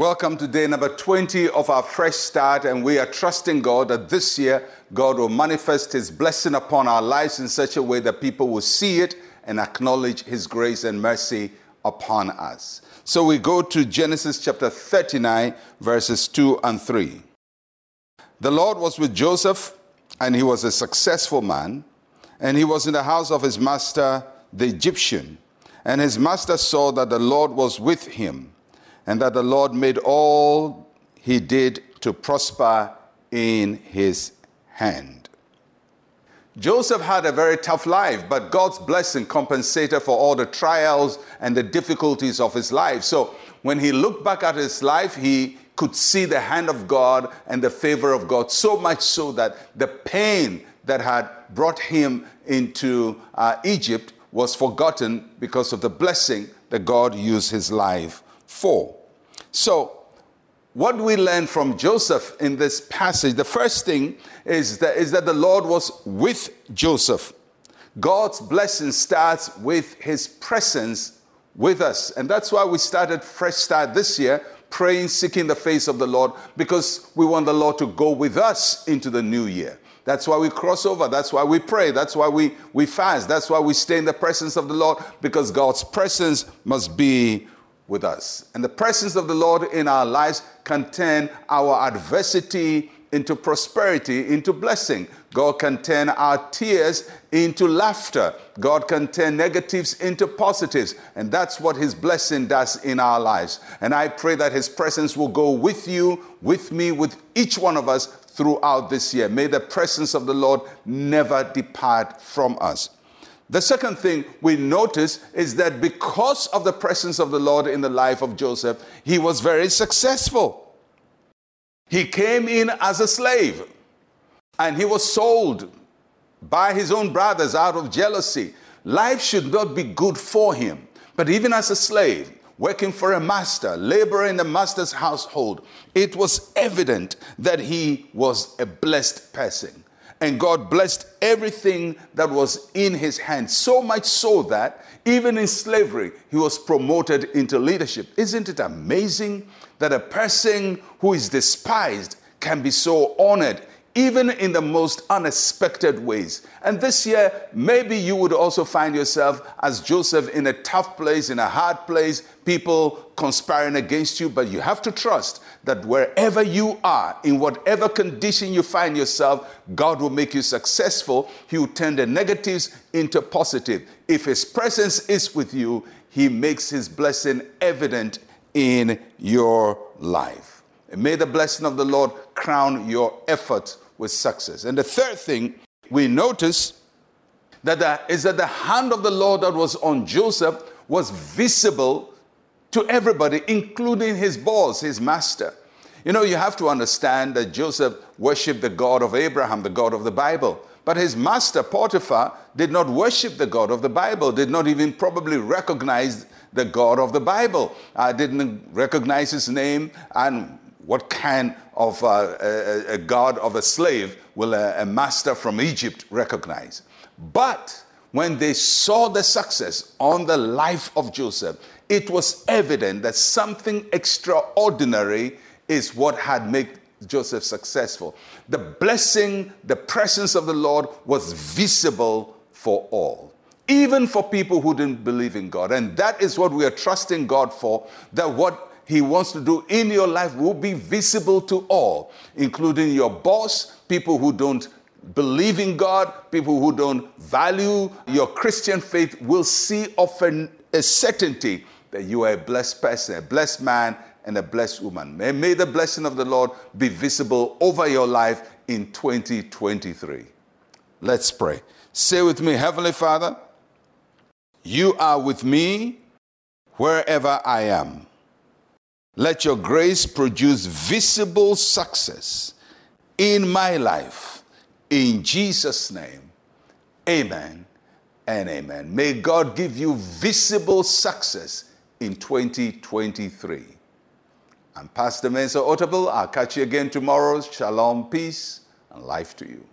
Welcome to day number 20 of our fresh start, and we are trusting God that this year God will manifest His blessing upon our lives in such a way that people will see it and acknowledge His grace and mercy upon us. So we go to Genesis chapter 39, verses 2 and 3. The Lord was with Joseph, and he was a successful man, and he was in the house of his master, the Egyptian. And his master saw that the Lord was with him and that the Lord made all he did to prosper in his hand. Joseph had a very tough life, but God's blessing compensated for all the trials and the difficulties of his life. So when he looked back at his life, he could see the hand of God and the favor of God, so much so that the pain that had brought him into uh, Egypt was forgotten because of the blessing that God used his life for. So, what we learn from Joseph in this passage? The first thing is that, is that the Lord was with Joseph. God's blessing starts with his presence with us. And that's why we started Fresh Start this year, praying, seeking the face of the Lord, because we want the Lord to go with us into the new year. That's why we cross over. That's why we pray. That's why we, we fast. That's why we stay in the presence of the Lord, because God's presence must be with us. And the presence of the Lord in our lives can turn our adversity into prosperity, into blessing. God can turn our tears into laughter. God can turn negatives into positives. And that's what His blessing does in our lives. And I pray that His presence will go with you, with me, with each one of us throughout this year. May the presence of the Lord never depart from us. The second thing we notice is that because of the presence of the Lord in the life of Joseph, he was very successful. He came in as a slave and he was sold by his own brothers out of jealousy. Life should not be good for him, but even as a slave, working for a master, laborer in the master's household, it was evident that he was a blessed person and God blessed everything that was in his hand. So much so that even in slavery, he was promoted into leadership. Isn't it amazing that a person who is despised can be so honored even in the most unexpected ways. And this year, maybe you would also find yourself as Joseph in a tough place, in a hard place, people conspiring against you, but you have to trust that wherever you are, in whatever condition you find yourself, God will make you successful. He will turn the negatives into positive. If His presence is with you, He makes His blessing evident in your life. And may the blessing of the Lord crown your effort with success. And the third thing we notice that the, is that the hand of the Lord that was on Joseph was visible to everybody, including his boss, his master. You know, you have to understand that Joseph worshiped the God of Abraham, the God of the Bible. But his master, Potiphar, did not worship the God of the Bible, did not even probably recognize the God of the Bible, uh, didn't recognize his name, and what kind of uh, a, a, god of a slave will a, a master from Egypt recognize? But when they saw the success on the life of Joseph, it was evident that something extraordinary is what had made Joseph successful. The blessing, the presence of the Lord was visible for all, even for people who didn't believe in God. And that is what we are trusting God for, that what he wants to do in your life will be visible to all, including your boss, people who don't believe in God, people who don't value your Christian faith will see often a certainty that you are a blessed person, a blessed man, and a blessed woman. May, may the blessing of the Lord be visible over your life in 2023. Let's pray. Say with me, Heavenly Father, you are with me wherever I am. Let your grace produce visible success in my life. In Jesus' name, amen and amen. May God give you visible success in 2023. I'm Pastor Mensa Otabil. I'll catch you again tomorrow. Shalom, peace, and life to you.